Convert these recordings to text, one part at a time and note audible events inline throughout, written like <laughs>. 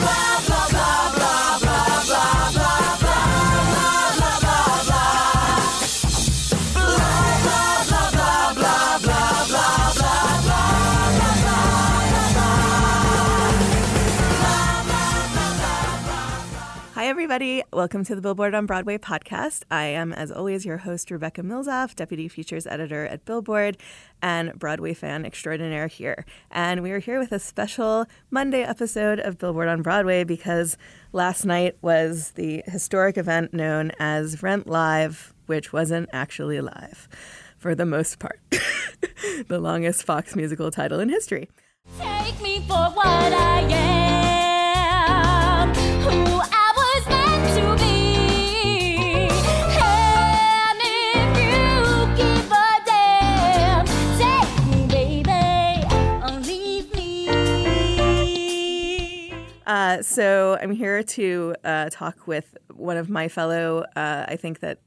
Hi, everybody. Welcome to the Billboard on Broadway podcast. I am, as always, your host, Rebecca Milzoff, Deputy Features Editor at Billboard and Broadway fan extraordinaire here. And we are here with a special Monday episode of Billboard on Broadway because last night was the historic event known as Rent Live, which wasn't actually live for the most part. <laughs> the longest Fox musical title in history. Take me for what I am, so I'm here to uh, talk with one of my fellow. Uh, I think that,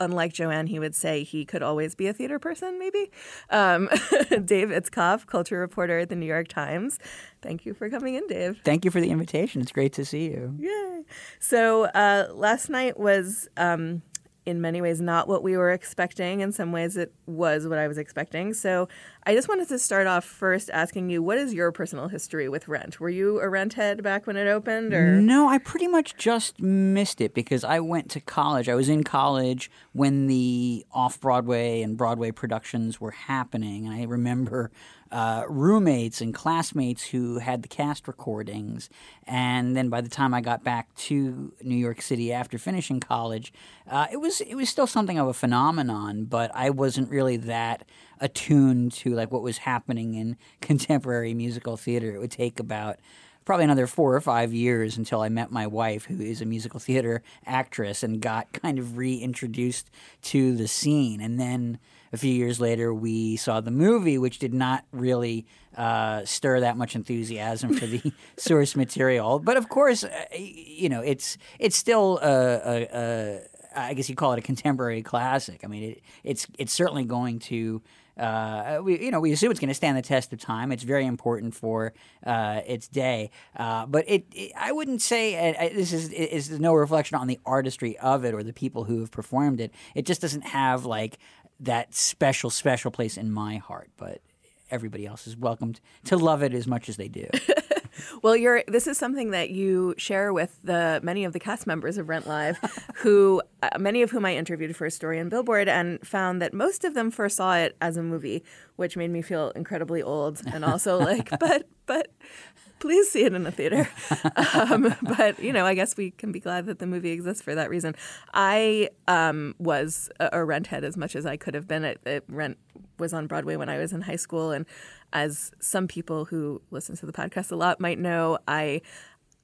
unlike Joanne, he would say he could always be a theater person. Maybe um, <laughs> Dave Itzkoff, culture reporter at the New York Times. Thank you for coming in, Dave. Thank you for the invitation. It's great to see you. Yay! So uh, last night was. Um, in many ways, not what we were expecting. In some ways, it was what I was expecting. So, I just wanted to start off first asking you, what is your personal history with Rent? Were you a Rent head back when it opened, or No, I pretty much just missed it because I went to college. I was in college when the off Broadway and Broadway productions were happening. And I remember uh, roommates and classmates who had the cast recordings. And then by the time I got back to New York City after finishing college, uh, it was it was still something of a phenomenon, but I wasn't really that attuned to like what was happening in <laughs> contemporary musical theater. It would take about probably another four or five years until I met my wife, who is a musical theater actress, and got kind of reintroduced to the scene. And then a few years later, we saw the movie, which did not really uh, stir that much enthusiasm for the <laughs> source material. But of course, uh, you know, it's it's still a, a, a I guess you call it a contemporary classic. I mean, it, it's it's certainly going to. Uh, we, you know, we assume it's going to stand the test of time. It's very important for uh, its day, uh, but it, it, I wouldn't say uh, uh, this is is no reflection on the artistry of it or the people who have performed it. It just doesn't have like that special special place in my heart. But everybody else is welcomed to love it as much as they do. <laughs> Well, you're. This is something that you share with the many of the cast members of Rent Live, <laughs> who uh, many of whom I interviewed for a story in Billboard, and found that most of them first saw it as a movie, which made me feel incredibly old, and also <laughs> like, but but please see it in the theater. <laughs> um, but you know, I guess we can be glad that the movie exists for that reason. I um, was a, a Rent head as much as I could have been. It, it, Rent was on Broadway when I was in high school, and as some people who listen to the podcast a lot might know, I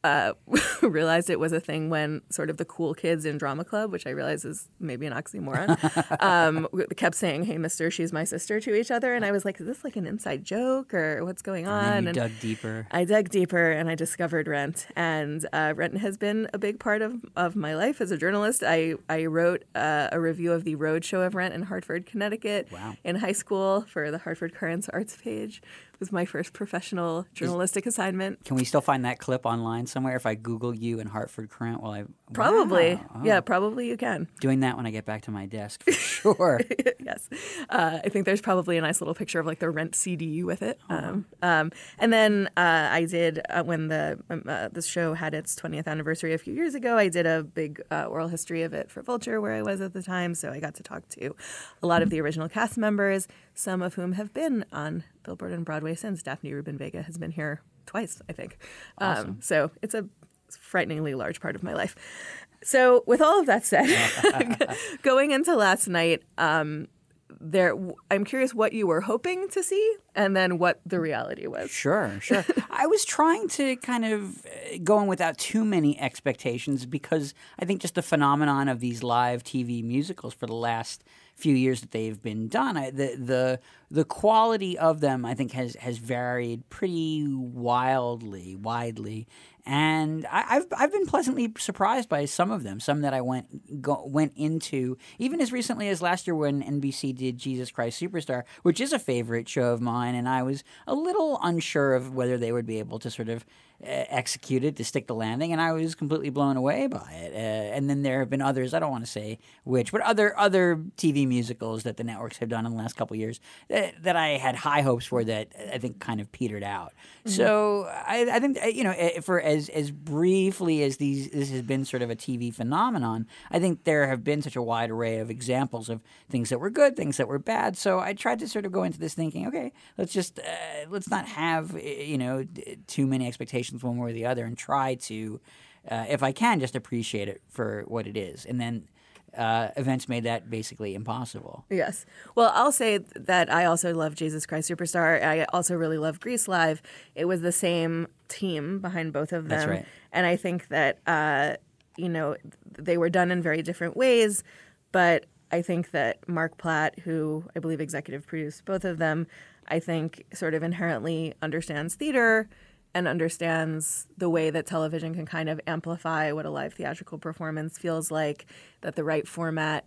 uh, <laughs> realized it was a thing when sort of the cool kids in drama club, which I realize is maybe an oxymoron, <laughs> um, kept saying, "Hey, Mister, she's my sister" to each other, and I was like, "Is this like an inside joke or what's going on?" and you dug deeper. I dug deeper and I discovered Rent, and uh, Rent has been a big part of, of my life as a journalist. I I wrote uh, a review of the road show of Rent in Hartford, Connecticut, Wow. in high school for the Hartford Courant's Arts page. Was my first professional journalistic assignment. Can we still find that clip online somewhere if I Google you and Hartford Courant? while I Probably, Wow. Oh. yeah, probably you can. doing that when I get back to my desk for <laughs> sure. <laughs> yes. Uh, I think there's probably a nice little picture of like the rent CD with it. Uh-huh. Um, um, and then uh, I did uh, when the um, uh, the show had its 20th anniversary a few years ago. I did a big uh, oral history of it for Vulture, where I was at the time. So I got to talk to a lot of the original cast members, some of whom have been on Billboard and Broadway since. Daphne Rubin Vega has been here twice, I think. Um, so it's a frighteningly large part of my life. So, with all of that said, <laughs> going into last night, um, there, I'm curious what you were hoping to see, and then what the reality was. Sure, sure. <laughs> I was trying to kind of uh, go in without too many expectations because I think just the phenomenon of these live TV musicals for the last few years that they've been done, I, the the the quality of them I think has has varied pretty wildly, widely, and I, I've I've been pleasantly surprised by some of them. Some that I went go, went into even as recently as last year when NBC did Jesus Christ Superstar, which is a favorite show of mine, and I was a little unsure of whether they would be able to sort of uh, execute it to stick the landing, and I was completely blown away by it. Uh, and then there have been others I don't want to say which, but other other TV musicals that the networks have done in the last couple of years that, that I had high hopes for that I think kind of petered out. So I, I think uh, you know for as as briefly as these this has been sort of a TV phenomenon, I think there have been such a wide array of examples of things that were good, things that were bad. So I tried to sort of go into this thinking, okay, let's just uh, let's not have you know too many expectations one way or the other, and try to, uh, if I can, just appreciate it for what it is, and then. Uh, events made that basically impossible. Yes. Well, I'll say that I also love Jesus Christ Superstar. I also really love Grease Live. It was the same team behind both of them. That's right. And I think that, uh, you know, they were done in very different ways. But I think that Mark Platt, who I believe executive produced both of them, I think sort of inherently understands theater and understands the way that television can kind of amplify what a live theatrical performance feels like, that the right format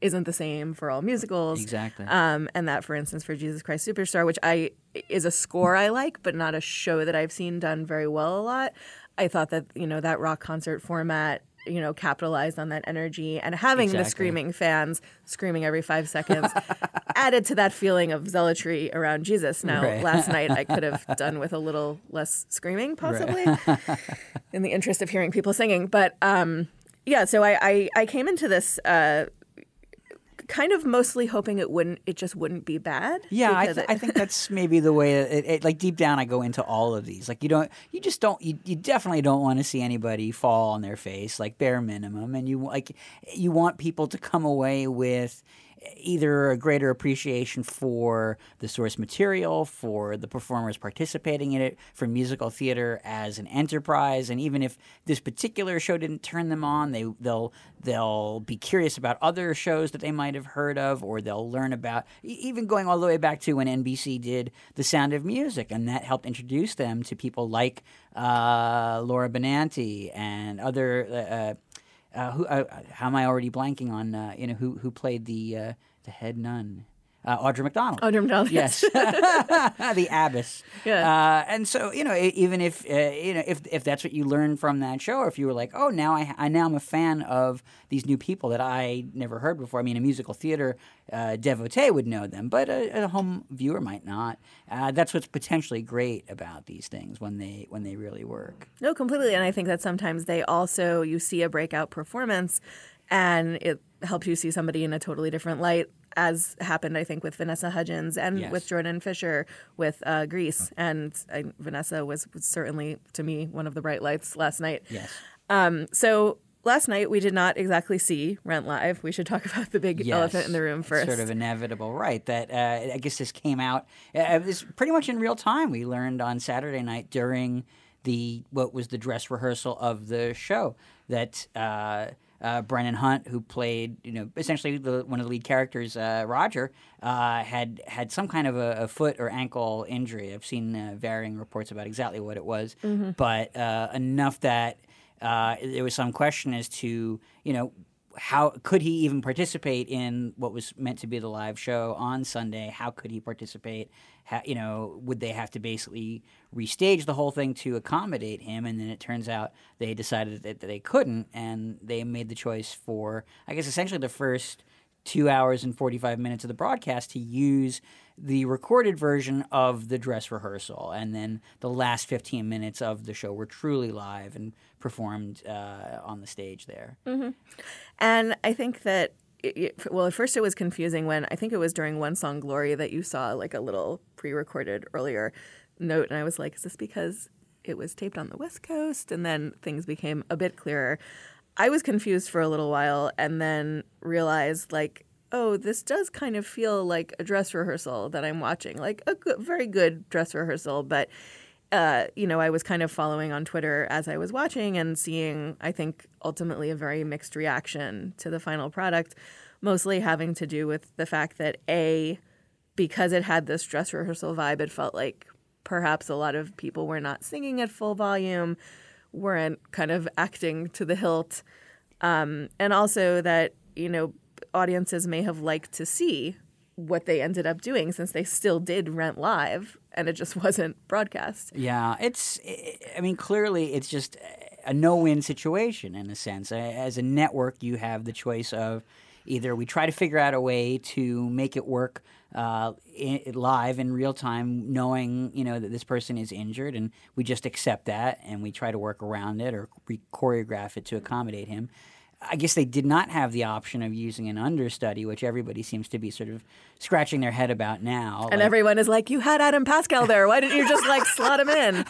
isn't the same for all musicals. Exactly. Um, and that, for instance, for Jesus Christ Superstar, which I is a score I like, but not a show that I've seen done very well a lot. I thought that you know that rock concert format, you know, capitalized on that energy and having the screaming fans screaming every five seconds <laughs> added to that feeling of zealotry around Jesus. Now, Right. last night I could have <laughs> done with a little less screaming, possibly, <laughs> in the interest of hearing people singing. But um, yeah, so I, I I came into this. Uh, kind of mostly hoping it wouldn't it just wouldn't be bad Yeah, I, th- it- I think that's maybe the way. It, it, like deep down, I go into all of these. Like you don't, you just don't, you, you definitely don't want to see anybody fall on their face, like bare minimum. And you like, you want people to come away with either a greater appreciation for the source material, for the performers participating in it, for musical theater as an enterprise, and even if this particular show didn't turn them on, they they'll they'll be curious about other shows that they might have heard of, or they'll learn about even going all the way back to when NBC did The Sound of Music, and that helped introduce them to people like uh, Laura Benanti and other. Uh, uh, who, uh, how am I already blanking on? Uh, you know who who played the uh, the head nun? Uh, Audra McDonald. Audra McDonald, Yes, <laughs> the abbess. Yeah. Uh, and so you know, even if uh, you know if if that's what you learned from that show, or if you were like, oh, now I, I now I'm a fan of these new people that I never heard before. I mean, a musical theater uh, devotee would know them, but a, a home viewer might not. Uh, that's what's potentially great about these things when they when they really work. No, completely. And I think that sometimes they also, you see a breakout performance and it helps you see somebody in a totally different light, as happened, I think, with Vanessa Hudgens and Yes. with Jordan Fisher with uh, Grease. And I, Vanessa was, was certainly, to me, one of the bright lights last night. Yes. Um, so last night we did not exactly see Rent Live. We should talk <laughs> about the big elephant in the room first. Sort of inevitable, right? That uh, I guess this came out. Uh, it was pretty much in real time. We learned on Saturday night during the what was the dress rehearsal of the show that. Uh, uh, Brennin Hunt, who played, you know, essentially the, one of the lead characters, uh, Roger, uh, had had some kind of a, a foot or ankle injury. I've seen uh, varying reports about exactly what it was, but uh, enough that uh, there was some question as to, you know, how could he even participate in what was meant to be the live show on Sunday? How could he participate? How, you know, would they have to basically restage the whole thing to accommodate him? And then it turns out they decided that, that they couldn't, and they made the choice for, I guess, essentially the first two hours and 45 minutes of the broadcast to use the recorded version of the dress rehearsal. And then the last 15 minutes of the show were truly live and performed uh, on the stage there. And I think that, it, it- well, at first it was confusing when I think it was during One Song Glory that you saw like a little pre recorded earlier note. And I was like, is this because it was taped on the West Coast? And then things became a bit clearer. I was confused for a little while and then realized, like, oh, this does kind of feel like a dress rehearsal that I'm watching, like a good, very good dress rehearsal. But uh, you know, I was kind of following on Twitter as I was watching and seeing, I think, ultimately a very mixed reaction to the final product, mostly having to do with the fact that A, because it had this dress rehearsal vibe, it felt like perhaps a lot of people were not singing at full volume, weren't kind of acting to the hilt. Um, and also that, you know, audiences may have liked to see what they ended up doing since they still did rent live and it just <laughs> wasn't broadcast. Yeah, it's. I mean, clearly, it's just a no-win situation in a sense. As a network, you have the choice of either we try to figure out a way to make it work uh, i live in real time, knowing you know that this person is injured, and we just accept that and we try to work around it or re- choreograph it to accommodate him. I guess they did not have the option of using an understudy, which everybody seems to be sort of scratching their head about now. And Like- everyone is like, "You had Adam Pascal there. Why didn't you just like slot him in?"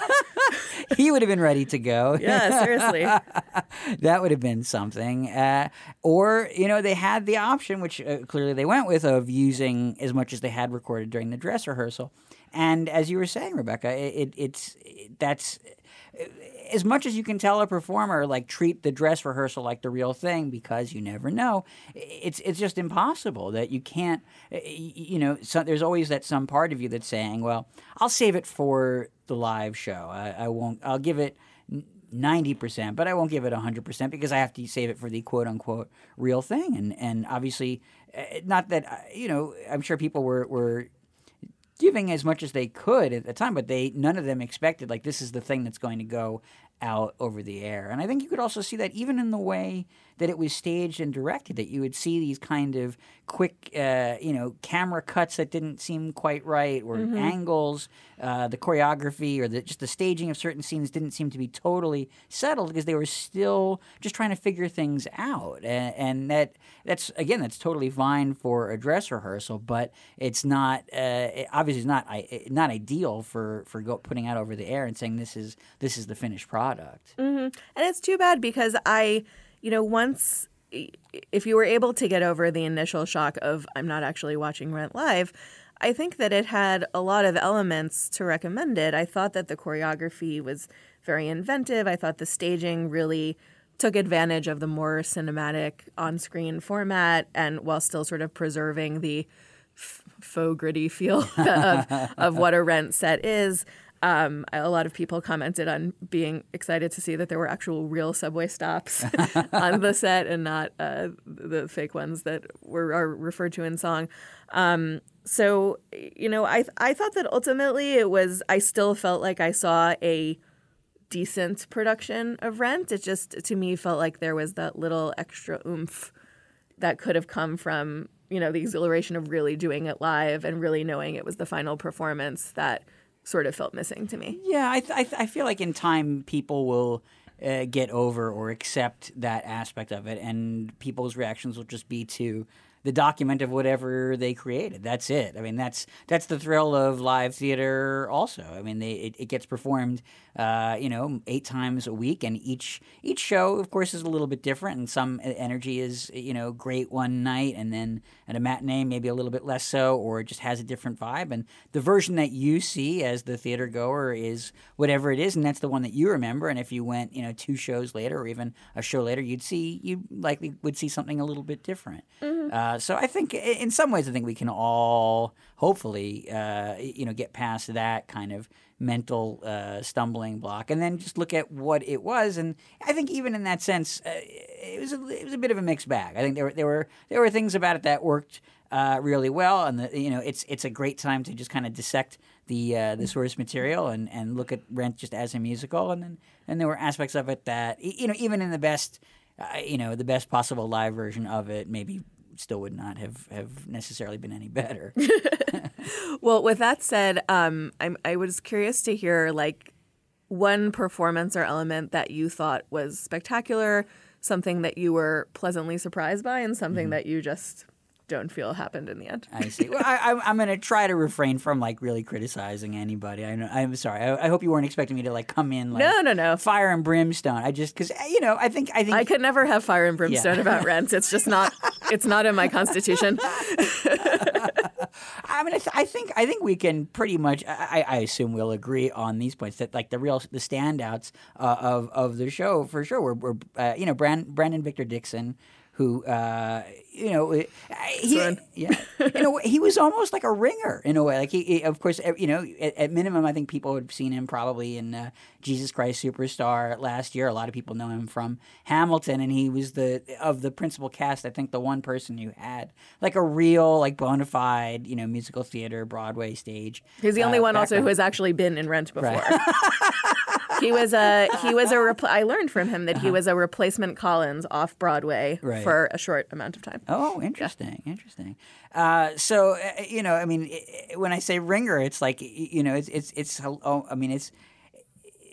<laughs> he would have been ready to go. Yeah, seriously. <laughs> that would have been something. Uh, or, you know, they had the option, which uh, clearly they went with, of using as much as they had recorded during the dress rehearsal. And as you were saying, Rebecca, it, it, it's that's as much as you can tell a performer like treat the dress rehearsal like the real thing because you never know it's it's just impossible that you can't you know so there's always that some part of you that's saying well I'll save it for the live show. I, I won't I'll give it 90% but I won't give it 100% because I have to save it for the quote unquote real thing. And and obviously uh, not that you know I'm sure people were were giving as much as they could at the time, but they none of them expected like this is the thing that's going to go out over the air. And I think you could also see that even in the way that it was staged and directed, that you would see these kind of quick, uh, you know, camera cuts that didn't seem quite right, or angles. Uh, the choreography or the, just the staging of certain scenes didn't seem to be totally settled because they were still just trying to figure things out. And, and that that's again that's totally fine for a dress rehearsal, but it's not uh, it- obviously it's not I- not ideal for for go, putting out over the air and saying this is this is the finished product. And it's too bad because I, you know, once if you were able to get over the initial shock of I'm not actually watching Rent live, I think that it had a lot of elements to recommend it. I thought that the choreography was very inventive. I thought the staging really took advantage of the more cinematic on-screen format and while still sort of preserving the f- faux gritty feel <laughs> of, of what a rent set is. Um, a lot of people commented on being excited to see that there were actual real subway stops <laughs> on the set and not uh, the fake ones that were are referred to in song. Um, so you know, I I thought that ultimately it was. I still felt like I saw a decent production of Rent. It just to me felt like there was that little extra oomph that could have come from you know the exhilaration of really doing it live and really knowing it was the final performance that sort of felt missing to me. Yeah, I, th- I, th- I feel like in time people will uh, get over or accept that aspect of it, and people's reactions will just be to the document of whatever they created. That's it. I mean, that's that's the thrill of live theater. Also, I mean, they, it, it gets performed, uh, you know, eight times a week, and each each show, of course, is a little bit different. And some energy is, you know, great one night, and then at a matinee maybe a little bit less so, or it just has a different vibe. And the version that you see as the theater goer is whatever it is, and that's the one that you remember. And if you went, you know, two shows later or even a show later, you'd see you likely would see something a little bit different. Uh, Uh, so I think, in some ways, I think we can all hopefully, uh, you know, get past that kind of mental uh, stumbling block, and then just look at what it was. And I think even in that sense, uh, it was a, it was a bit of a mixed bag. I think there were there were there were things about it that worked uh, really well, and the, you know, it's it's a great time to just kind of dissect the uh, the source material and, and look at Rent just as a musical, and then and there were aspects of it that you know even in the best uh, you know the best possible live version of it maybe still would not have, have necessarily been any better. <laughs> Well, with that said, um, I'm, I was curious to hear like one performance or element that you thought was spectacular, something that you were pleasantly surprised by, and something that you just don't feel happened in the end. I see. Well, I, I'm going to try to refrain from like really criticizing anybody. I know, I'm sorry. I, I hope you weren't expecting me to like come in like No, no, no. fire and brimstone. I just because you know I think I think I could never have fire and brimstone Yeah. about rents. It's just not. It's not in my constitution. <laughs> I mean, I, th- I think I think we can pretty much. I, I assume we'll agree on these points that like the real the standouts uh, of of the show for sure were, were uh, you know Brand, Brandon Victor Dixon. Who uh, you know? He, Son. yeah, in a way, he was almost like a ringer in a way. Like he, he- of course, you know, at, at minimum, I think people would have seen him probably in uh, Jesus Christ Superstar last year. A lot of people know him from Hamilton, and he was the of the principal cast. I think the one person who had like a real, like bona fide, you know, musical theater, Broadway stage. He's the only uh, one also who has actually been in Rent before. <laughs> he was a he was a repl- I learned from him that he was a replacement Collins off Broadway Uh-huh. Right. for a short amount of time. Oh, interesting, interesting. Uh, so uh, you know, I mean, i- i- when I say ringer, it's like you know, it's it's it's. Oh, I mean, it's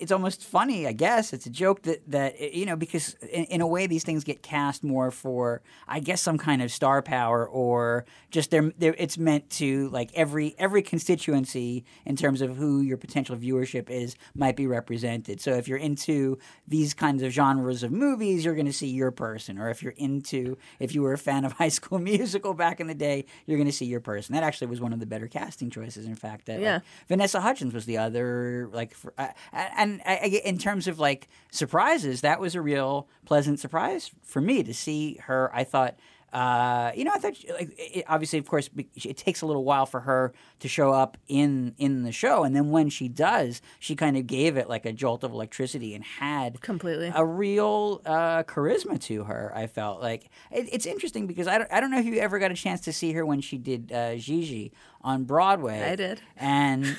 it's almost funny, I guess. It's a joke that that you know because in, in a way these things get cast more for I guess some kind of star power or just they're, they're it's meant to like every every constituency in terms of who your potential viewership is might be represented. So if you're into these kinds of genres of movies, you're going to see your person, or if you're into if you were a fan of <laughs> High School Musical back in the day, you're going to see your person. That actually was one of the better casting choices. In fact, that like, Vanessa Hudgens was the other like, for, uh, and I, I, in terms of like surprises, that was a real pleasant surprise for me to see her. I thought. Uh, you know, I thought she- like it, obviously, of course, it takes a little while for her to show up in in the show, and then when she does, she kind of gave it like a jolt of electricity and had Completely. a real uh, charisma to her. I felt like it, it's interesting because I don't, I don't know if you ever got a chance to see her when she did uh, Gigi on Broadway. I did. and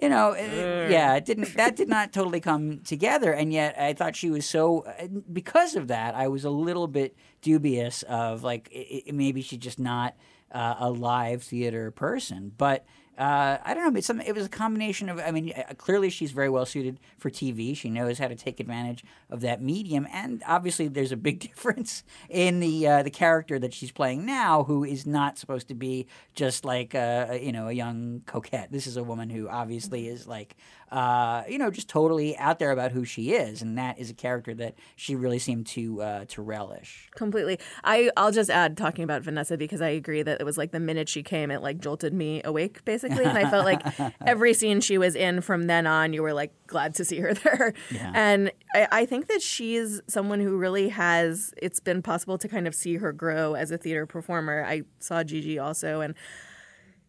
you know, it- yeah, it didn't that did not totally come together, and yet I thought she was so uh, because of that. I was a little bit dubious of like i i maybe she's just not uh, a live theater person, but. Uh, I don't know. Some, it was a combination of. I mean, uh, clearly she's very well suited for TV. She knows how to take advantage of that medium, and obviously there's a big <laughs> difference in the uh, the character that she's playing now, who is not supposed to be just like a, you know a young coquette. This is a woman who obviously is like uh, you know just totally out there about who she is, and that is a character that she really seemed to uh, to relish. Completely. I I'll just add talking about Vanessa because I agree that it was like the minute she came, it like jolted me awake basically, and I felt like <laughs> every scene she was in from then on, you were like glad to see her <laughs> there. Yeah. And I, I think that she's someone who really has. It's been possible to kind of see her grow as a theater performer. I saw Gigi also, and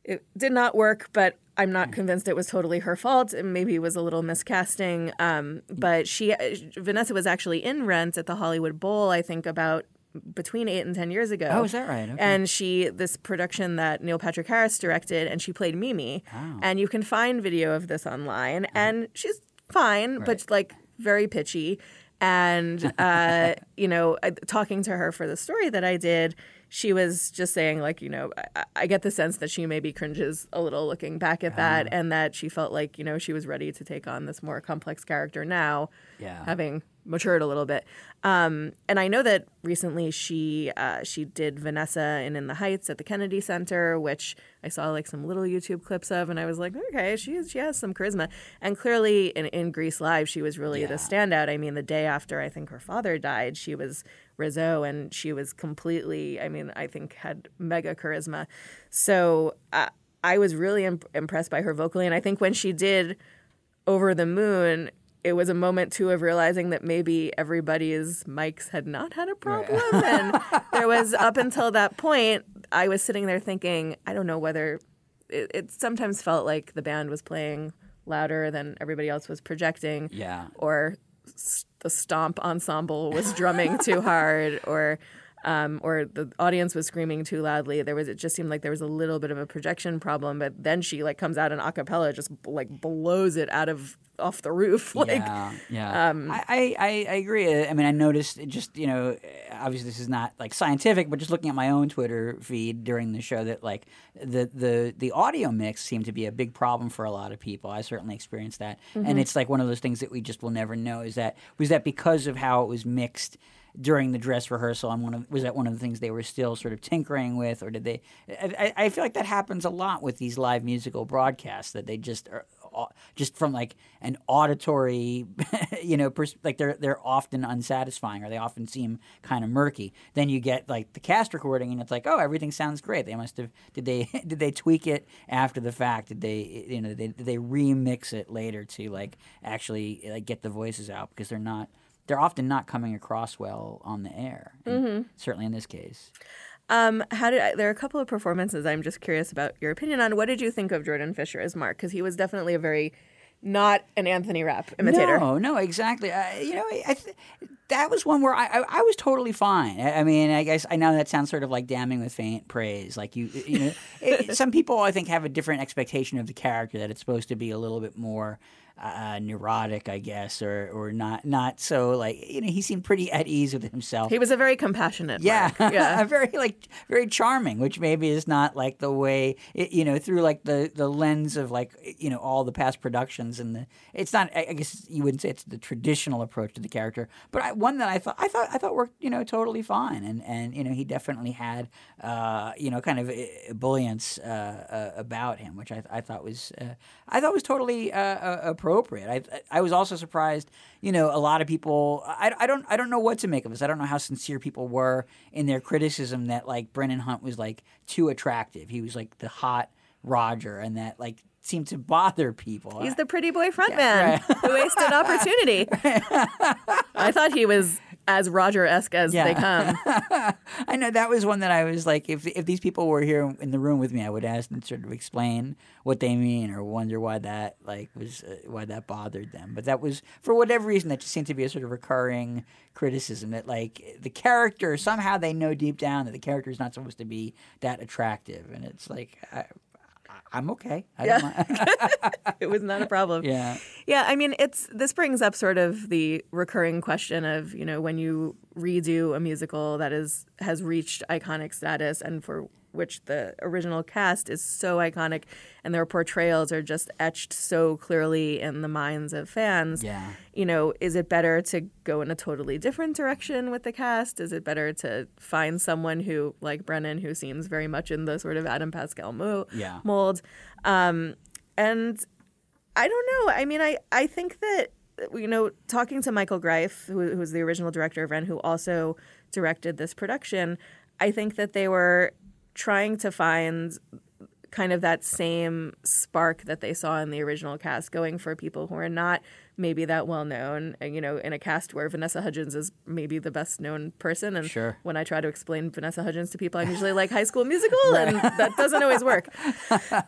it did not work, but I'm not convinced it was totally her fault. Maybe it was a little miscasting. Um, but she, Vanessa, was actually in Rent at the Hollywood Bowl. I think about between eight and ten years ago. Oh, is that right? Okay. And she this production that Neil Patrick Harris directed, and she played Mimi. Oh. And you can find video of this online, and she's fine, but like very pitchy. And <laughs> uh, you know, talking to her for the story that I did, she was just saying like, you know, I, I get the sense that she maybe cringes a little looking back at that, and that she felt like you know she was ready to take on this more complex character now, Yeah. having matured a little bit. Um, and I know that recently she uh, she did Vanessa in In the Heights at the Kennedy Center, which I saw like some little YouTube clips of, and I was like, okay, she she has some charisma. And clearly in, in Grease Live, she was really the standout. I mean, the day after I think her father died, she was Rizzo, and she was completely. I mean, I think had mega charisma. So uh, I was really imp- impressed by her vocally, and I think when she did over the moon it was a moment too of realizing that maybe everybody's mics had not had a problem and there was up until that point I was sitting there thinking, I don't know whether it, it sometimes felt like the band was playing louder than everybody else was projecting. Yeah. Or s- the stomp ensemble was drumming too hard, or um, or the audience was screaming too loudly. There was it just seemed like there was a little bit of a projection problem. But then she like comes out in a cappella, just like blows it out of off the roof. <laughs> Like yeah, yeah. Um, I, I, I I agree. Uh, I mean, I noticed it just you know, obviously this is not like scientific, but just looking at my own Twitter feed during the show, that like the the the audio mix seemed to be a big problem for a lot of people. I certainly experienced that, and mm-hmm. it's like one of those things that we just will never know. Is that was that because of how it was mixed? During the dress rehearsal and one of was that one of the things they were still sort of tinkering with or did they I, I feel like that happens a lot with these live musical broadcasts that they just are uh, just from like an auditory <laughs> you know pers- like they're they're often unsatisfying or they often seem kind of murky. Then you get like the cast recording and it's like oh everything sounds great. They must have did they <laughs> did they tweak it after the fact? Did they you know they, did they remix it later to like actually like get the voices out? Because they're not they're often not coming across well on the air. and Certainly in this case. Um, how did I, there are a couple of performances I'm just curious about your opinion on. What did you think of Jordan Fisher as Mark? Because he was definitely a very not an Anthony Rapp imitator. No, no, exactly. I, you know, I th- that was one where I, I, I was totally fine. I, I mean, I guess I know that sounds sort of like damning with faint praise. Like you, you know, <laughs> it, some people I think have a different expectation of the character that it's supposed to be a little bit more uh, neurotic, I guess, or or not not so like you know he seemed pretty at ease with himself. He was a very compassionate. Yeah, <laughs> yeah. very like very charming, which maybe is not like the way it, you know through like the the lens of like you know all the past productions and the it's not I guess you wouldn't say it's the traditional approach to the character, but I, one that I thought I thought I thought worked you know totally fine, and and you know he definitely had uh, you know kind of ebullience uh, uh, about him, which I, I thought was uh, I thought was totally uh, uh, appropriate. I I was also surprised, you know, a lot of people. I, I don't I don't know what to make of this. I don't know how sincere people were in their criticism that like Brennin Hunt was like too attractive. He was like the hot Roger, and that like seemed to bother people. He's the pretty boy frontman who wasted opportunity. <laughs> I thought he was as Roger esque as they come. <laughs> I know that was one that I was like, if if these people were here in the room with me, I would ask them to sort of explain what they mean or wonder why that like was uh, why that bothered them. But that was for whatever reason that just seemed to be a sort of recurring criticism that like the character somehow they know deep down that the character is not supposed to be that attractive, and it's like. I, I'm okay. I don't mind. <laughs> It was not a problem. yeah. Yeah, I mean, it's this brings up sort of the recurring question of you know when you redo a musical that is has reached iconic status and for which the original cast is so iconic and their portrayals are just etched so clearly in the minds of fans. Yeah. You know, is it better to go in a totally different direction with the cast? Is it better to find someone who, like Brennin, who seems very much in the sort of Adam Pascal mo- Yeah. mold? Um, and I don't know. I mean, I, I think that, you know, talking to Michael Greif, who, who was the original director of Ren, who also directed this production, I think that they were trying to find kind of that same spark that they saw in the original cast, going for people who are not maybe that well known. You know, in a cast where Vanessa Hudgens is maybe the best known person. And Sure. when I try to explain Vanessa Hudgens to people, I'm usually like High School Musical, and that doesn't always work.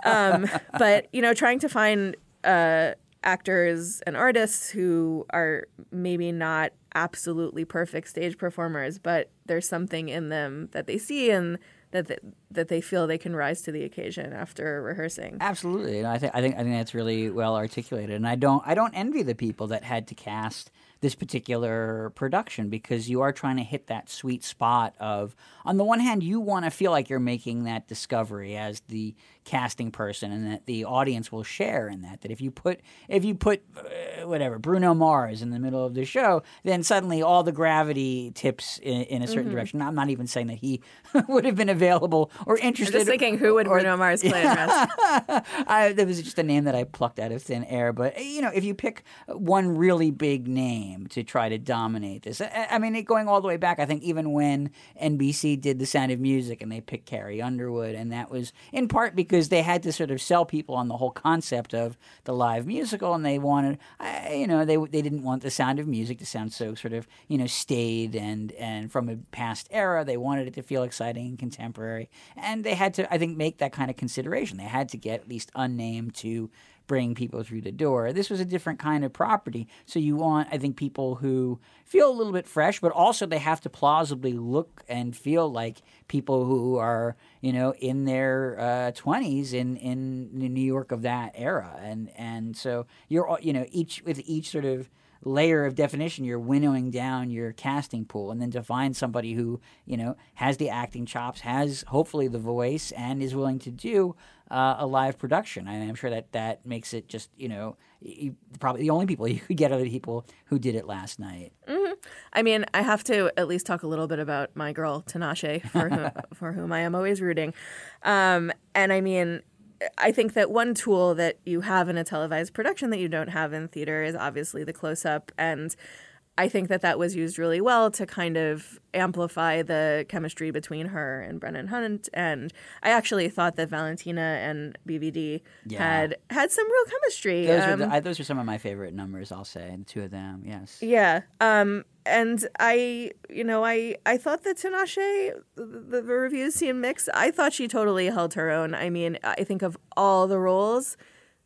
Um, but you know, trying to find uh, actors and artists who are maybe not absolutely perfect stage performers, but there's something in them that they see and that th- that they feel they can rise to the occasion after rehearsing. Absolutely, I think I think I think that's really well articulated. And I don't I don't envy the people that had to cast this particular production because you are trying to hit that sweet spot of on the one hand you want to feel like you're making that discovery as the casting person and that the audience will share in that that if you put if you put uh, whatever Bruno Mars in the middle of the show then suddenly all the gravity tips in, in a certain direction I'm not even saying that he <laughs> would have been available or interested I'm just thinking, who would or- Bruno Mars play Rust? <laughs> I, that was just a name that I plucked out of thin air. But eh, you know, if you pick one really big name to try to dominate this, I, I mean, it, going all the way back, I think even when NBC did The Sound of Music and they picked Carrie Underwood, and that was in part because they had to sort of sell people on the whole concept of the live musical, and they wanted. You know, they they didn't want the sound of music to sound so sort of you know staid and and from a past era. They wanted it to feel exciting and contemporary, and they had to, I think, make that kind of consideration. They had to get at least unnamed to bring people through the door. This was a different kind of property, so you want, I think, people who feel a little bit fresh, but also they have to plausibly look and feel like people who are, you know, in their uh, twenties in in New York of that era, and and so you're, you know, each with each sort of layer of definition, you're winnowing down your casting pool, and then to find somebody who you know has the acting chops, has hopefully the voice, and is willing to do uh, a live production. I I'm sure that that makes it just you know you, probably the only people <laughs> you could get are the people who did it last night. I mean, I have to at least talk a little bit about my girl Tinashe, for whom, <laughs> for whom I am always rooting. Um, and I mean, I think that one tool that you have in a televised production that you don't have in theater is obviously the close up. And I think that that was used really well to kind of amplify the chemistry between her and Brennin Hunt. And I actually thought that Valentina and BVD Yeah. had had some real chemistry. Those are Um, the, I, those are some of my favorite numbers. I'll say the two of them. Yes. Yeah. Um and I you know, I I thought that Tinashe the, the reviews seemed mixed. I thought she totally held her own. I mean, I think of all the roles,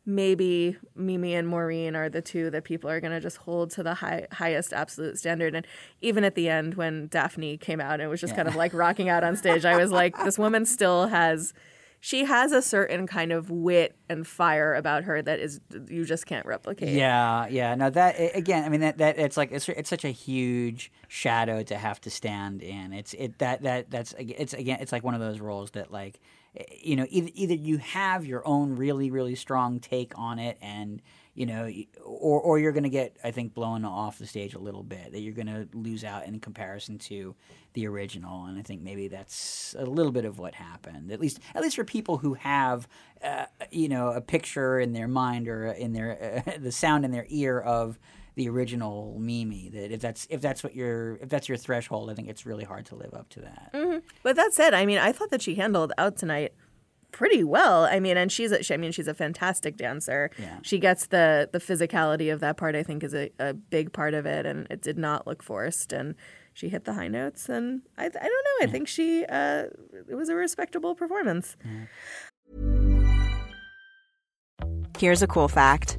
maybe Mimi and Maureen are the two that people are going to just hold to the high, highest absolute standard. And even at the end, when Daphne came out and was just kind of like rocking out on stage, I was like, this woman still has, she has a certain kind of wit and fire about her that is you just can't replicate. Yeah, yeah. No, that again. I mean, that that it's like it's it's such a huge shadow to have to stand in. It's it that that that's it's again. It's like one of those roles that like you know either either you have your own really really strong take on it and you know or or you're going to get I think blown off the stage a little bit that you're going to lose out in comparison to the original. And I think maybe that's a little bit of what happened at least at least for people who have uh, you know a picture in their mind or in their uh, <laughs> the sound in their ear of the original Mimi that if that's if that's what your if that's your threshold I think it's really hard to live up to that. But that said, I mean, I thought that she handled out tonight pretty well. I mean, and she's a, she, I mean, she's a fantastic dancer. Yeah. She gets the the physicality of that part. I think is a, a big part of it, and it did not look forced. And she hit the high notes, and I I don't know. I think she uh, it was a respectable performance. Here's a cool fact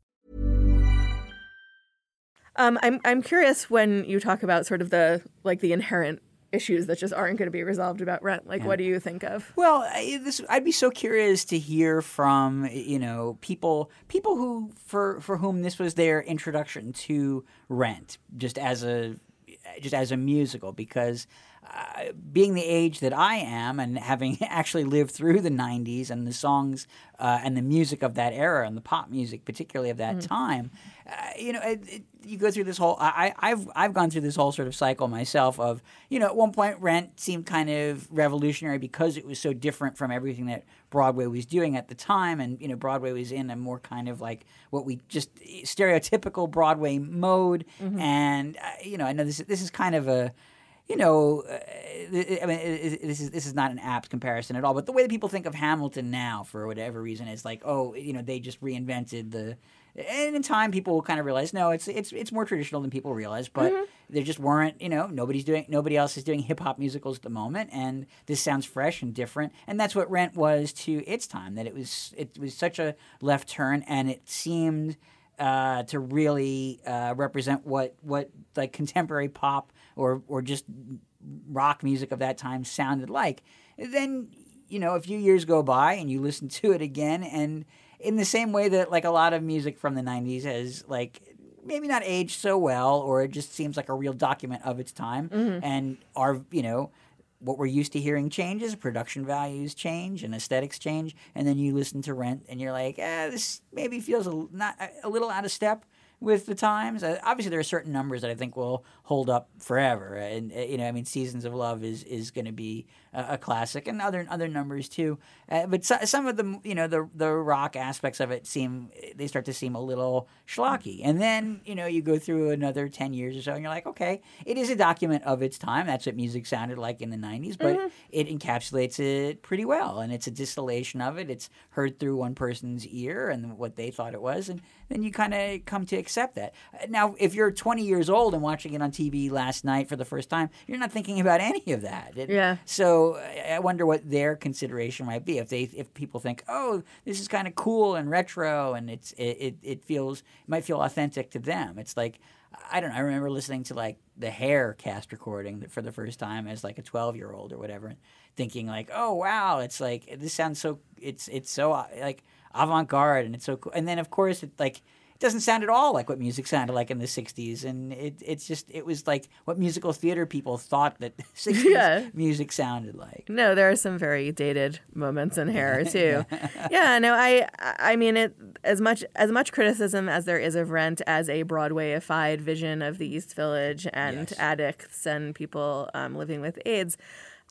Um, I'm I'm curious when you talk about sort of the like the inherent issues that just aren't going to be resolved about rent. Like, what do you think of? Well, I, this I'd be so curious to hear from you know people people who for for whom this was their introduction to Rent, just as a just as a musical, because uh, being the age that I am and having <laughs> actually lived through the '90s and the songs uh, and the music of that era and the pop music, particularly of that time, uh, you know, it, it, you go through this whole. I, I- I've I've gone through this whole sort of cycle myself of you know at one point Rent seemed kind of revolutionary because it was so different from everything that Broadway was doing at the time, and you know Broadway was in a more kind of like what we just stereotypical Broadway mode, and uh, you know I know this this is kind of a you know, uh, I mean, this is this is not an apt comparison at all. But the way that people think of Hamilton now, for whatever reason, is like, oh, you know, they just reinvented the. And in time, people will kind of realize, no, it's it's it's more traditional than people realize. But there just weren't, you know, nobody's doing, nobody else is doing hip hop musicals at the moment, and this sounds fresh and different. And that's what Rent was to its time. That it was it was such a left turn, and it seemed uh, to really uh, represent what what like contemporary pop or or just rock music of that time sounded like. Then you know, a few years go by and you listen <laughs> to it again, and in the same way that like a lot of music from the '90s has like maybe not aged so well, or it just seems like a real document of its time, and our you know what we're used to hearing changes, production values change, and aesthetics change, and then you listen to Rent, and you're like, eh, this maybe feels a, not a little out of step with the times. Uh, obviously, there are certain numbers that I think will hold up forever, and uh, you know, I mean, Seasons of Love is is going to be a, a classic, and other other numbers too. Uh, but so, some of the you know the the rock aspects of it seem they start to seem a little schlocky, and then you know you go through another ten years or so, and you're like, okay, it is a document of its time. That's what music sounded like in the '90s, but it encapsulates it pretty well, and it's a distillation of it. It's heard through one person's ear and what they thought it was, and then you kind of come to accept that. Now, if you're 20 years old and watching it on TV last night for the first time, you're not thinking about any of that. It- Yeah. So I wonder what their consideration might be if they if people think, oh, this is kind of cool and retro, and it's it, it, it feels it might feel authentic to them. It's like. I don't know. I remember listening to like the Hair cast recording for the first time as like a 12 year old or whatever, and thinking like, oh wow, it's like this sounds so it's it's so uh, like avant garde and it's so cool. And then of course it like doesn't sound at all like what music sounded like in the 60s and it it's just it was like what musical theater people thought that <laughs> 60s Yeah. music sounded like. No, there are some very dated moments in hair <laughs> too. yeah, no, I I mean it as much as much criticism as there is of Rent as a Broadwayified vision of the East Village and Yes. addicts and people um, living with AIDS.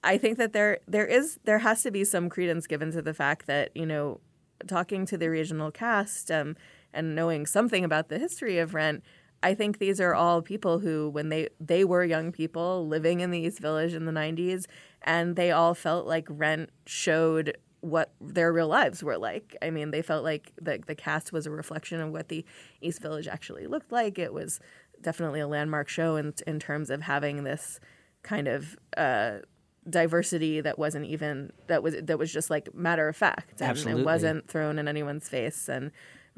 I think that there there is there has to be some credence given to the fact that you know talking to the original cast um, and knowing something about the history of Rent. I think these are all people who, when they they were young people living in the East Village in the '90s, and they all felt like Rent showed what their real lives were like. I mean, they felt like the the cast was a reflection of what the East Village actually looked like. It was definitely a landmark show in in terms of having this kind of uh, diversity that wasn't even that was that was just like matter of fact, and Absolutely. it wasn't thrown in anyone's face, and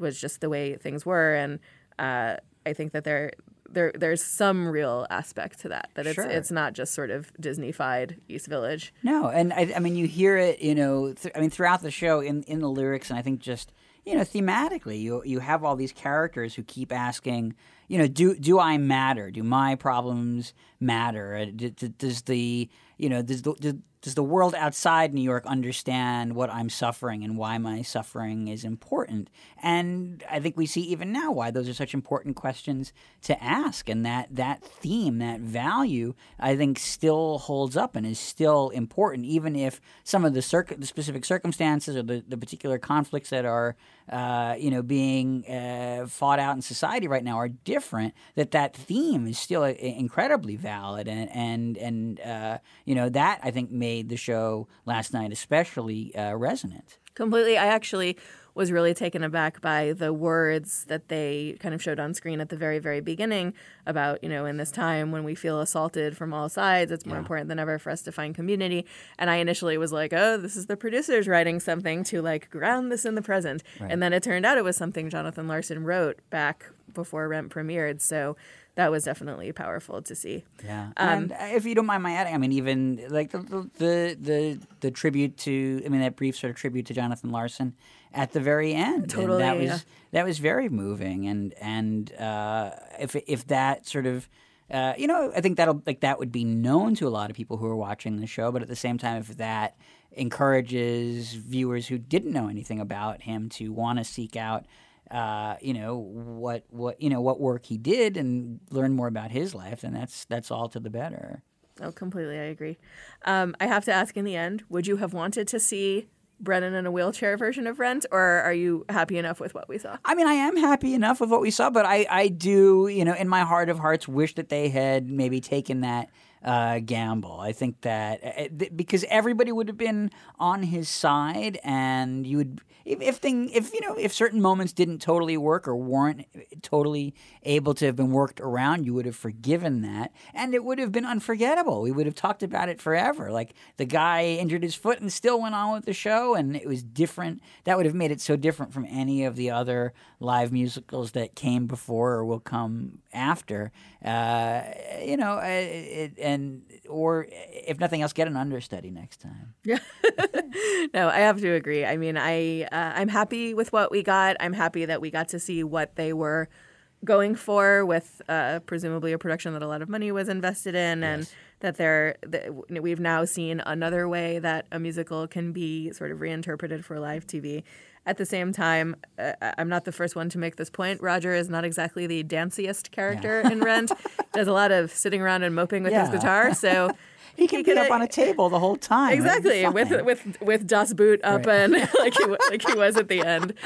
was just the way things were. And uh, I think that there. There, there's some real aspect to that. That it's Sure. it's not just sort of Disneyfied East Village. No, and I, I mean, you hear it, you know, th- I mean, throughout the show in, in the lyrics, and I think just, you know, thematically, you you have all these characters who keep asking, you know, do do I matter? Do my problems matter? Uh, Does the, you know, does the, does the world outside New York understand what I'm suffering and why my suffering is important? And I think we see even now why those are such important questions to ask, and that that theme, that value, I think still holds up and is still important, even if some of the, the specific circumstances or the, the particular conflicts that are, uh, you know, being uh, fought out in society right now are different. That that theme is still uh, incredibly valid, and and and uh, you know that I think made the show last night especially uh, resonant. Completely. I actually was really taken aback by the words that they kind of showed on screen at the very, very beginning about, you know, in this time when we feel assaulted from all sides, it's more important than ever for us to find community. And I initially was like, oh, this is the producers writing something to like ground this in the present. And then it turned out it was something Jonathan Larson wrote back before Rent premiered. So that was definitely powerful to see. Yeah, and uh, if you don't mind my adding, I mean, even like the the the the, the tribute to, I mean, that brief sort of tribute to Jonathan Larson at the very end. And Totally, that was yeah. that was very moving, and and uh, if if that sort of. Uh, you know, I think that'll like that would be known to a lot of people who are watching the show, but at the same time, if that encourages viewers who didn't know anything about him to want to seek out uh, you know what what you know what work he did and learn more about his life, and that's that's all to the better. Oh, completely. I agree. Um, I have to ask in the end would you have wanted to see Brennin in a wheelchair version of Rent, or are you happy enough with what we saw? I mean, I am happy enough with what we saw, but I, I do, you know, in my heart of hearts, wish that they had maybe taken that uh, gamble. I think that uh, th- because everybody would have been on his side, and you would if, if thing if you know if certain moments didn't totally work or weren't totally able to have been worked around, you would have forgiven that, and it would have been unforgettable. We would have talked about it forever. Like the guy injured his foot and still went on with the show, and it was different. That would have made it so different from any of the other live musicals that came before or will come after. Uh, you know, uh, it, and or if nothing else, get an understudy next time. Yeah, <laughs> no, I have to agree. I mean, I uh, I'm happy with what we got. I'm happy that we got to see what they were going for with uh, presumably a production that a lot of money was invested in, and that they're that we've now seen another way that a musical can be sort of reinterpreted for live TV. At the same time, uh, I'm not the first one to make this point. Roger is not exactly the danciest character in Rent. Does a lot of sitting around and moping with his guitar, so He can get could- up on a <laughs> table the whole time. Exactly, with with with Das Boot up Right. and <laughs> like he like he was at the end. <laughs>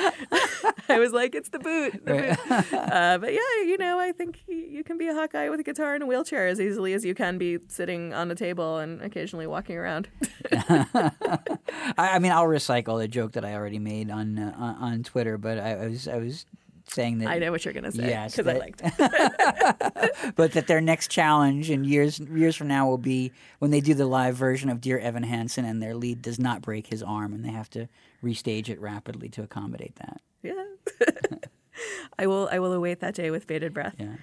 I was like, it's the boot. the boot. Uh, but yeah, you know, I think you can be a Hawkeye with a guitar and a wheelchair as easily as you can be sitting on a table and occasionally walking around. I, I mean, I'll recycle the joke that I already made on uh, on, on Twitter, but I, I was I was saying that I know what you're gonna say Yes, because I that- liked. It. <laughs> but that their next challenge in years years from now will be when they do the live version of Dear Evan Hansen and their lead does not break his arm and they have to restage it rapidly to accommodate that. Yeah. <laughs> I will I will await that day with bated breath. Yeah.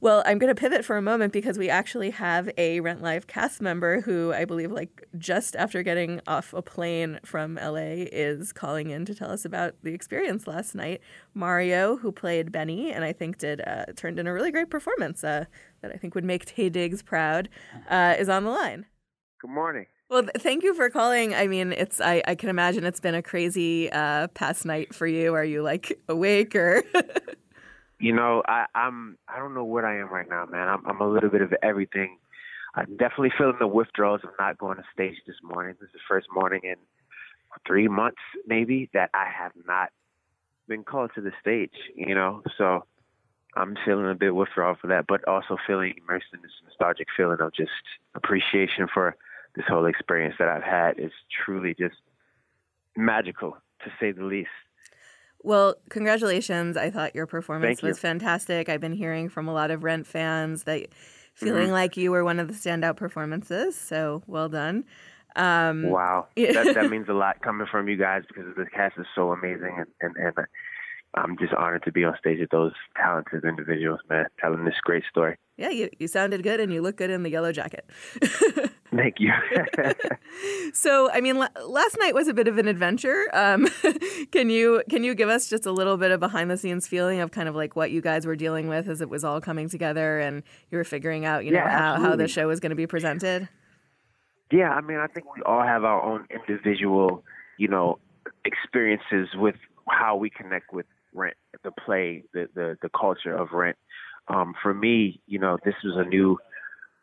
Well, I'm going to pivot for a moment because we actually have a Rent Live cast member who I believe like just after getting off a plane from LA is calling in to tell us about the experience last night. Mario, who played Benny and I think did uh, turned in a really great performance uh, that I think would make Taye Diggs proud, uh, is on the line. Good morning. Well, th- thank you for calling. I mean, it's I, I can imagine it's been a crazy uh, past night for you. Are you like awake or? <laughs> You know, I, I'm I don't know what I am right now, man. I'm I'm a little bit of everything. I'm definitely feeling the withdrawals of not going to stage this morning. This is the first morning in three months, maybe, that I have not been called to the stage. You know, so I'm feeling a bit withdrawal for that, but also feeling immersed in this nostalgic feeling of just appreciation for this whole experience that I've had. is truly just magical, to say the least. Well, congratulations. I thought your performance you. was fantastic. I've been hearing from a lot of Rent fans that feeling Mm-hmm. like you were one of the standout performances. So well done. Um, Wow, <laughs> that that means a lot coming from you guys because the cast is so amazing, and and, and I'm just honored to be on stage with those talented individuals, man, telling this great story. Yeah, you, you sounded good and you look good in the yellow jacket. <laughs> Thank you. <laughs> so, I mean, la- last night was a bit of an adventure. Um, <laughs> can you can you give us just a little bit of behind the scenes feeling of kind of like what you guys were dealing with as it was all coming together and you were figuring out, you know, Yeah, how, how the show was going to be presented? yeah, I mean, I think we all have our own individual, you know, experiences with how we connect with Rent, the play, the the, the culture of Rent. Um, for me, you know, this was a new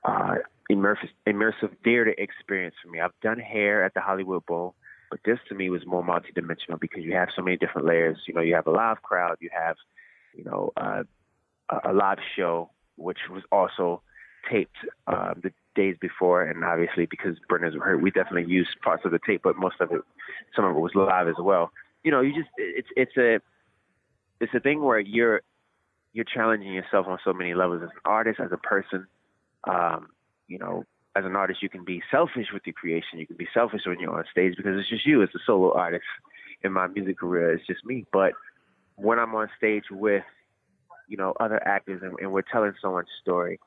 uh, immersive, immersive theater experience for me. I've done hair at the Hollywood Bowl, but this to me was more multidimensional because you have so many different layers. You know, you have a live crowd, you have, you know, uh, a live show, which was also taped uh, the days before, and obviously because Brennin's hurt, we definitely used parts of the tape, but most of it, some of it was live as well. You know, you just it's it's a it's a thing where you're you're challenging yourself on so many levels as an artist, as a person. Um, you know, as an artist, you can be selfish with your creation. You can be selfish when you're on stage because it's just you. As a solo artist. In my music career, it's just me. But when I'm on stage with, you know, other actors and, and we're telling someone's story,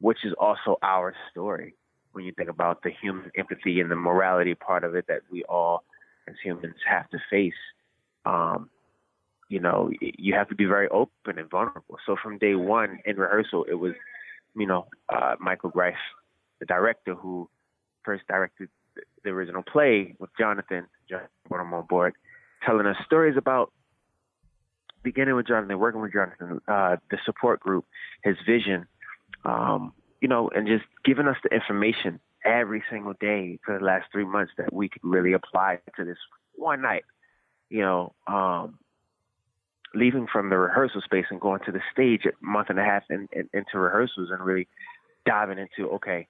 which is also our story, when you think about the human empathy and the morality part of it that we all as humans have to face, um, you know, you have to be very open and vulnerable. So from day one in rehearsal, it was, you know, uh, Michael Greif, the director who first directed the, original play with Jonathan, Jonathan brought him on board, telling us stories about beginning with Jonathan, working with Jonathan, uh, the support group, his vision, um, you know, and just giving us the information every single day for the last three months that we could really apply to this one night. You know, um, leaving from the rehearsal space and going to the stage a month and a half in, in, into rehearsals and really diving into okay,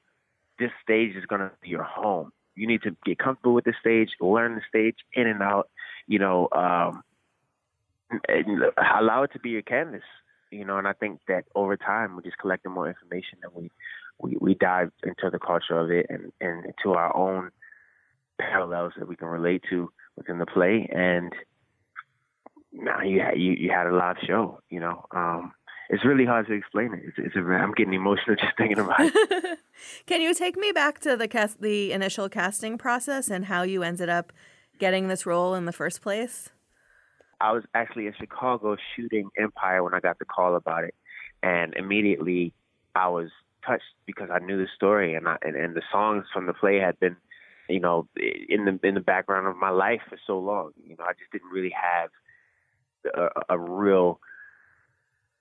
this stage is going to be your home. You need to get comfortable with the stage, learn the stage in and out. You know, um, allow it to be your canvas. You know, and I think that over time we're just collecting more information and we we, we dive into the culture of it and, and into our own parallels that we can relate to within the play. And now you had, you you had a live show. You know, um, it's really hard to explain it. It's, it's a, I'm getting emotional <laughs> just thinking about it. <laughs> Can you take me back to the cast, the initial casting process and how you ended up getting this role in the first place? I was actually in Chicago shooting Empire when I got the call about it, and immediately I was touched because I knew the story and I, and, and the songs from the play had been, you know, in the in the background of my life for so long. You know, I just didn't really have a, a real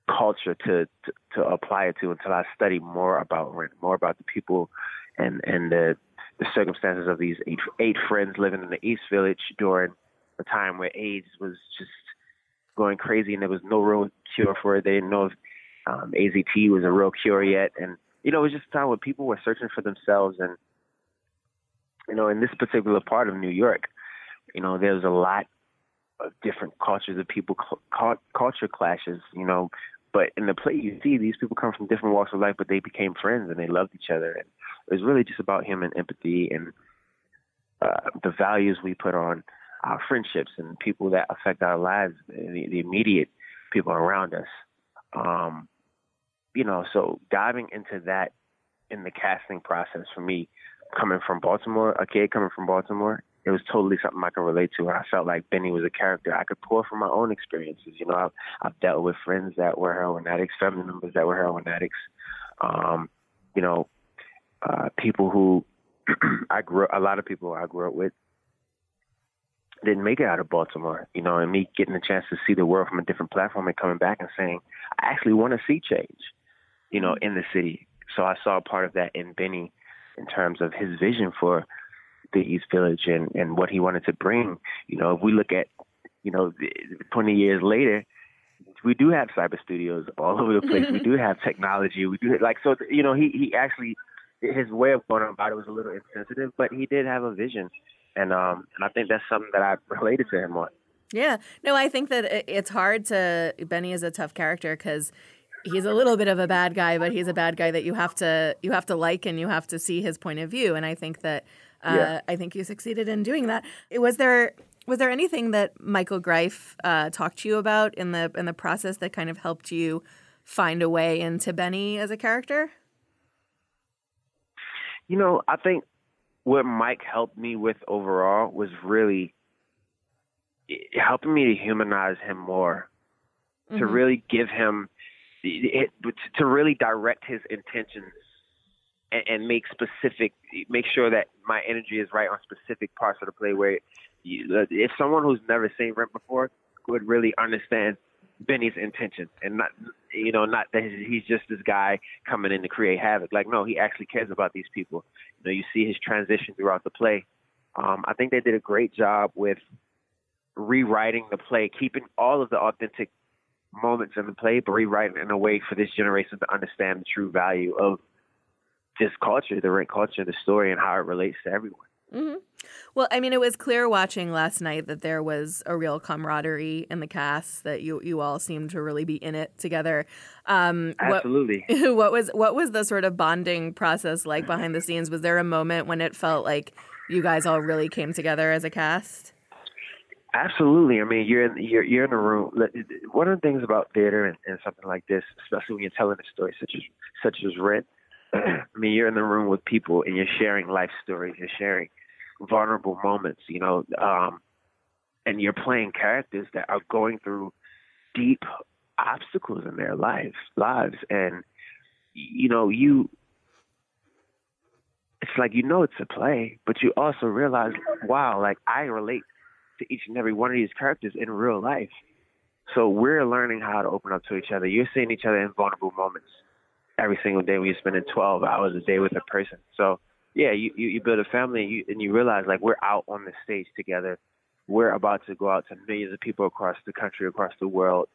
culture to, to to apply it to until I study more about Rent, more about the people and and the the circumstances of these eight eight friends living in the East Village during a time where AIDS was just going crazy and there was no real cure for it. They didn't know if um, AZT was a real cure yet, and you know it was just a time when people were searching for themselves. And you know, in this particular part of New York, you know, there's a lot of different cultures of people, cu- culture clashes. You know, but in the play, you see these people come from different walks of life, but they became friends and they loved each other. And it was really just about human empathy and uh, the values we put on our friendships and people that affect our lives, the, the immediate people around us. Um, you know, so diving into that in the casting process for me, coming from Baltimore, a kid coming from Baltimore, it was totally something I could relate to. And I felt like Benny was a character I could pour from my own experiences. You know, I've, I've dealt with friends that were heroin addicts, family members that were heroin addicts. Um, you know, uh, people who <clears throat> I grew a lot of people I grew up with didn't make it out of Baltimore, you know, and me getting a chance to see the world from a different platform and coming back and saying, I actually want to see change, you know, in the city. So I saw a part of that in Benny in terms of his vision for the East Village and, and what he wanted to bring. You know, if we look at, you know, 20 years later, we do have cyber studios all <laughs> over the place. we do <laughs> have technology. We do like so. You know, he he actually his way of going about it was a little insensitive, but he did have a vision, and um and I think that's something that I related to him on. Yeah. No, I think that it's hard to. Benny is a tough character because he's a little bit of a bad guy, but he's a bad guy that you have to you have to like and you have to see his point of view. And I think that uh, Yeah. I think you succeeded in doing that. Was there was there anything that Michael Greif uh, talked to you about in the in the process that kind of helped you find a way into Benny as a character? You know, I think what Mike helped me with overall was really helping me to humanize him more, to really give him, it, to really direct his intentions and, and make specific, make sure that my energy is right on specific parts of the play. Where you, if someone who's never seen Rent before would really understand Benny's intentions and not, you know, not that he's just this guy coming in to create havoc. Like, no, he actually cares about these people. You know, you see his transition throughout the play. Um, I think they did a great job with rewriting the play, keeping all of the authentic moments in the play, but rewriting it in a way for this generation to understand the true value of this culture, the rent culture, the story, and how it relates to everyone. hmm Well, I mean, it was clear watching last night that there was a real camaraderie in the cast. That you you all seemed to really be in it together. Um, what- Absolutely. <laughs> what was what was the sort of bonding process like behind the scenes? Was there a moment when it felt like you guys all really came together as a cast? Absolutely. I mean, you're in you're you're in a room. One of the things about theater and, and something like this, especially when you're telling a story such as such as Rent, <clears throat> I mean, you're in the room with people and you're sharing life stories. You're sharing vulnerable moments. You know, um, and you're playing characters that are going through deep obstacles in their lives lives, and you know you. It's like you know it's a play, but you also realize, wow, like I relate to each and every one of these characters in real life. So we're learning how to open up to each other. You're seeing each other in vulnerable moments every single day when you're spending 12 hours a day with a person. So yeah, you, you, you build a family and you, and you realize like we're out on the stage together. We're about to go out to millions of people across the country, across the world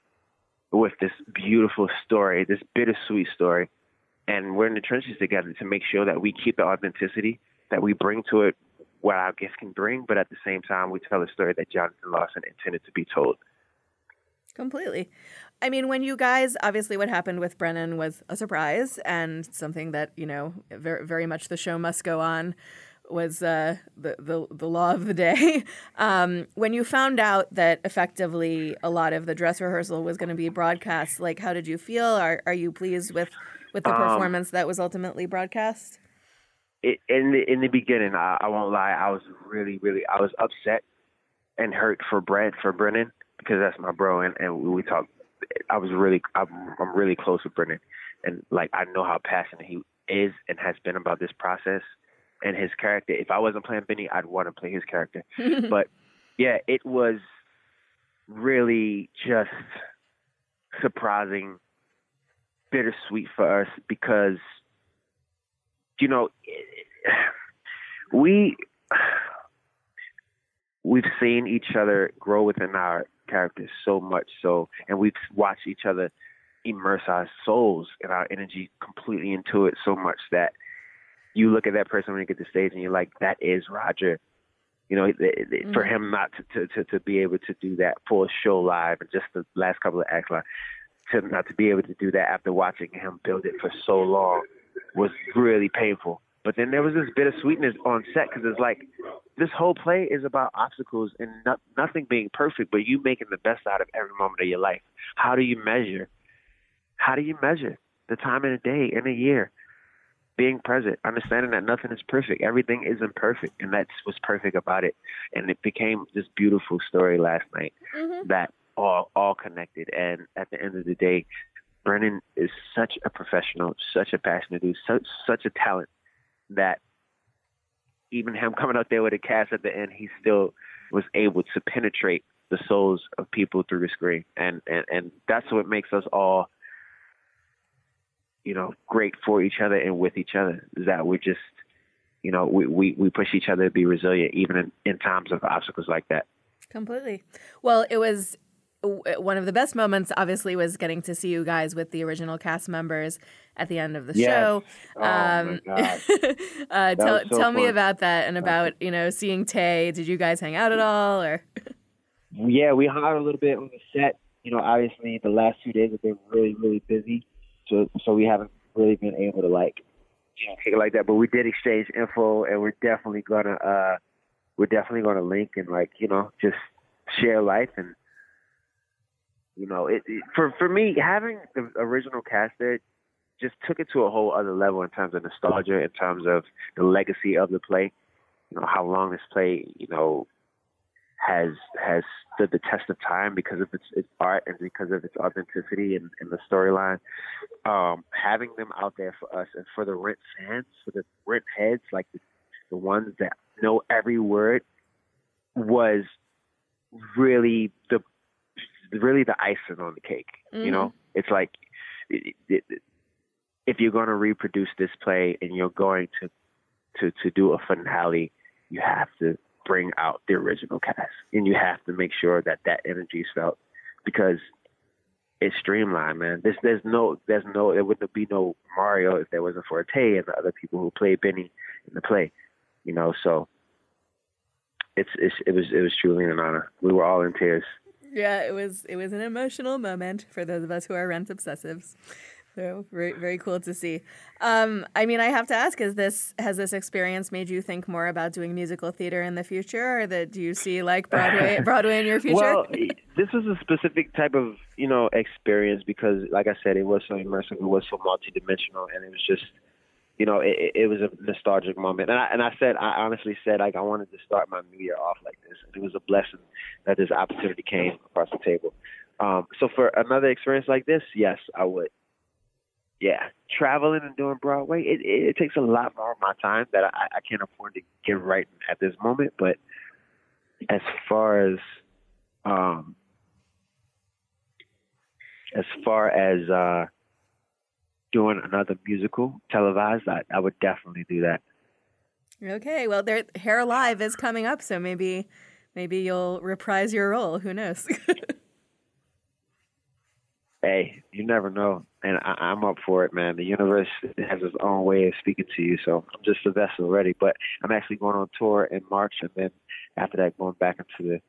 with this beautiful story, this bittersweet story. and we're in the trenches together to make sure that we keep the authenticity that we bring to it, what our guests can bring, but at the same time, we tell a story that Jonathan Larson intended to be told. Completely. I mean, when you guys, obviously, what happened with Brennin was a surprise and something that, you know, very, very much the show must go on was uh, the, the, the law of the day. <laughs> Um, when you found out that effectively a lot of the dress rehearsal was going to be broadcast, like, how did you feel? Are, are you pleased with, with the Um, performance that was ultimately broadcast? it, in the in the beginning, I, I won't lie, I was really, really, I was upset and hurt for Brett for Brennin because that's my bro, and and we talk. I was really, I'm, I'm really close with Brennin, and like I know how passionate he is and has been about this process and his character. If I wasn't playing Benny, I'd want to play his character. <laughs> but yeah, it was really just surprising, bittersweet for us because you know we we've seen each other grow within our characters so much so and we've watched each other immerse our souls and our energy completely into it so much that you look at that person when you get to stage and you're like that is roger you know, it, for mm. him not to, to, to, be able to do that for a show live and just the last couple of acts live, to not to be able to do that after watching him build it for so long was really painful. But then there was this bit of sweetness on set because it's like this whole play is about obstacles and not, nothing being perfect, but you making the best out of every moment of your life. How do you measure? How do you measure the time in a day, in a year? Being present, understanding that nothing is perfect, everything isn't perfect, and that's what's perfect about it. And it became this beautiful story last night mm-hmm. that all all connected. And at the end of the day, Brennin is such a professional, such a passionate dude, such such a talent that even him coming out there with a cast at the end, he still was able to penetrate the souls of people through the screen, and and and that's what makes us all, you know, great for each other and with each other. Is that we're just, you know, we we, we push each other to be resilient even in, in times of obstacles like that. Completely. Well, it was one of the best moments, obviously, was getting to see you guys with the original cast members at the end of the Yes. show. Oh, um, <laughs> uh, tell so tell me about that and about you know seeing Taye. Did you guys hang out at all, or Yeah, we hung out a little bit on the set. You know, obviously the last two days have been really, really busy, so so we haven't really been able to like, you know, take it like that. But we did exchange info, and we're definitely gonna uh, we're definitely gonna link and like you know just share life and you know it, it for for me having the original cast there just took it to a whole other level in terms of nostalgia, in terms of the legacy of the play. You know how long this play, you know, has has stood the test of time because of its, its art and because of its authenticity and, and the storyline. Um, having them out there for us and for the Rent fans, for the Rent heads, like the, the ones that know every word, was really the really the icing on the cake. You know, mm-hmm. it's like it, it, if you're going to reproduce this play and you're going to to to do a finale, you have to bring out the original cast, and you have to make sure that that energy is felt because it's streamlined, man. There's there's no there's no there wouldn't be no Mario if there wasn't Forte and the other people who played Benny in the play, you know. So it's it's it was it was truly an honor. We were all in tears. Yeah, it was it was an emotional moment for those of us who are Rent obsessives. So very very cool to see. Um, I mean, I have to ask: Is this has this experience made you think more about doing musical theater in the future, or that do you see like Broadway <laughs> Broadway in your future? Well, this was a specific type of you know experience because, like I said, it was so immersive, it was so multidimensional, and it was just, you know, it, it- was a nostalgic moment. And I and I said, I honestly said, like I wanted to start my new year off like this, and it was a blessing that this opportunity came across the table. Um, so for another experience like this, yes, I would. Yeah, traveling and doing Broadway, it, it, it takes a lot more of my time that I, I can't afford to give right at this moment. But as far as um, as far as uh, doing another musical televised, I, I would definitely do that. Okay, well, their Hair Live is coming up, so maybe maybe you'll reprise your role. Who knows? <laughs> Hey, you never know. and I, I'm up for it, man. The universe has its own way of speaking to you, so I'm just a vessel already. But I'm actually going on tour in March, and then after that, going back into the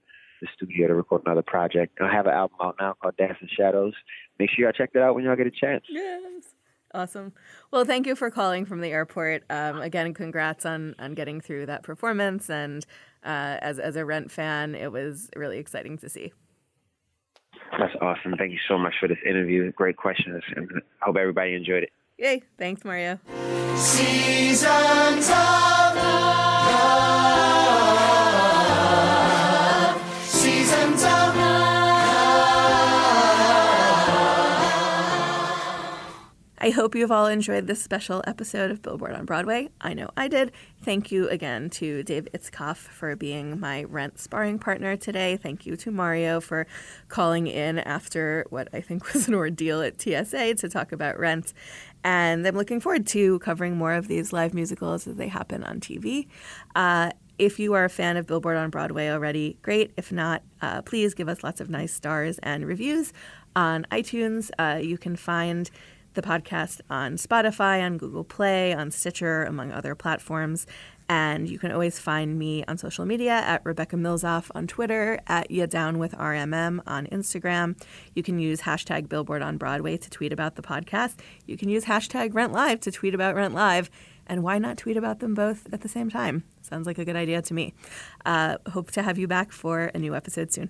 the studio to record another project. And I have an album out now called Dancing Shadows. Make sure y'all check that out when y'all get a chance. Yes. Awesome. Well, thank you for calling from the airport. Um, again, congrats on on getting through that performance. And uh, as as a Rent fan, it was really exciting to see. That's awesome. Thank you so much for this interview. Great questions, and hope everybody enjoyed it. Yay! Thanks, Mario. Seasons of love. I hope you've all enjoyed this special episode of Billboard on Broadway. I know I did. Thank you again to Dave Itzkoff for being my rent sparring partner today. Thank you to Mario for calling in after what I think <laughs> was an ordeal at TSA to talk about rent. And I'm looking forward to covering more of these live musicals as they happen on TV. Uh, if you are a fan of Billboard on Broadway already, great. If not, uh, please give us lots of nice stars and reviews on iTunes. Uh, you can find the podcast on Spotify, on Google Play, on Stitcher, among other platforms. And you can always find me on social media at Rebecca Milzoff on Twitter, at Ya Down with RMM on Instagram. You can use hashtag Billboard on Broadway to tweet about the podcast. You can use hashtag Rent Live to tweet about Rent Live. And why not tweet about them both at the same time? Sounds like a good idea to me. Uh, hope to have you back for a new episode soon.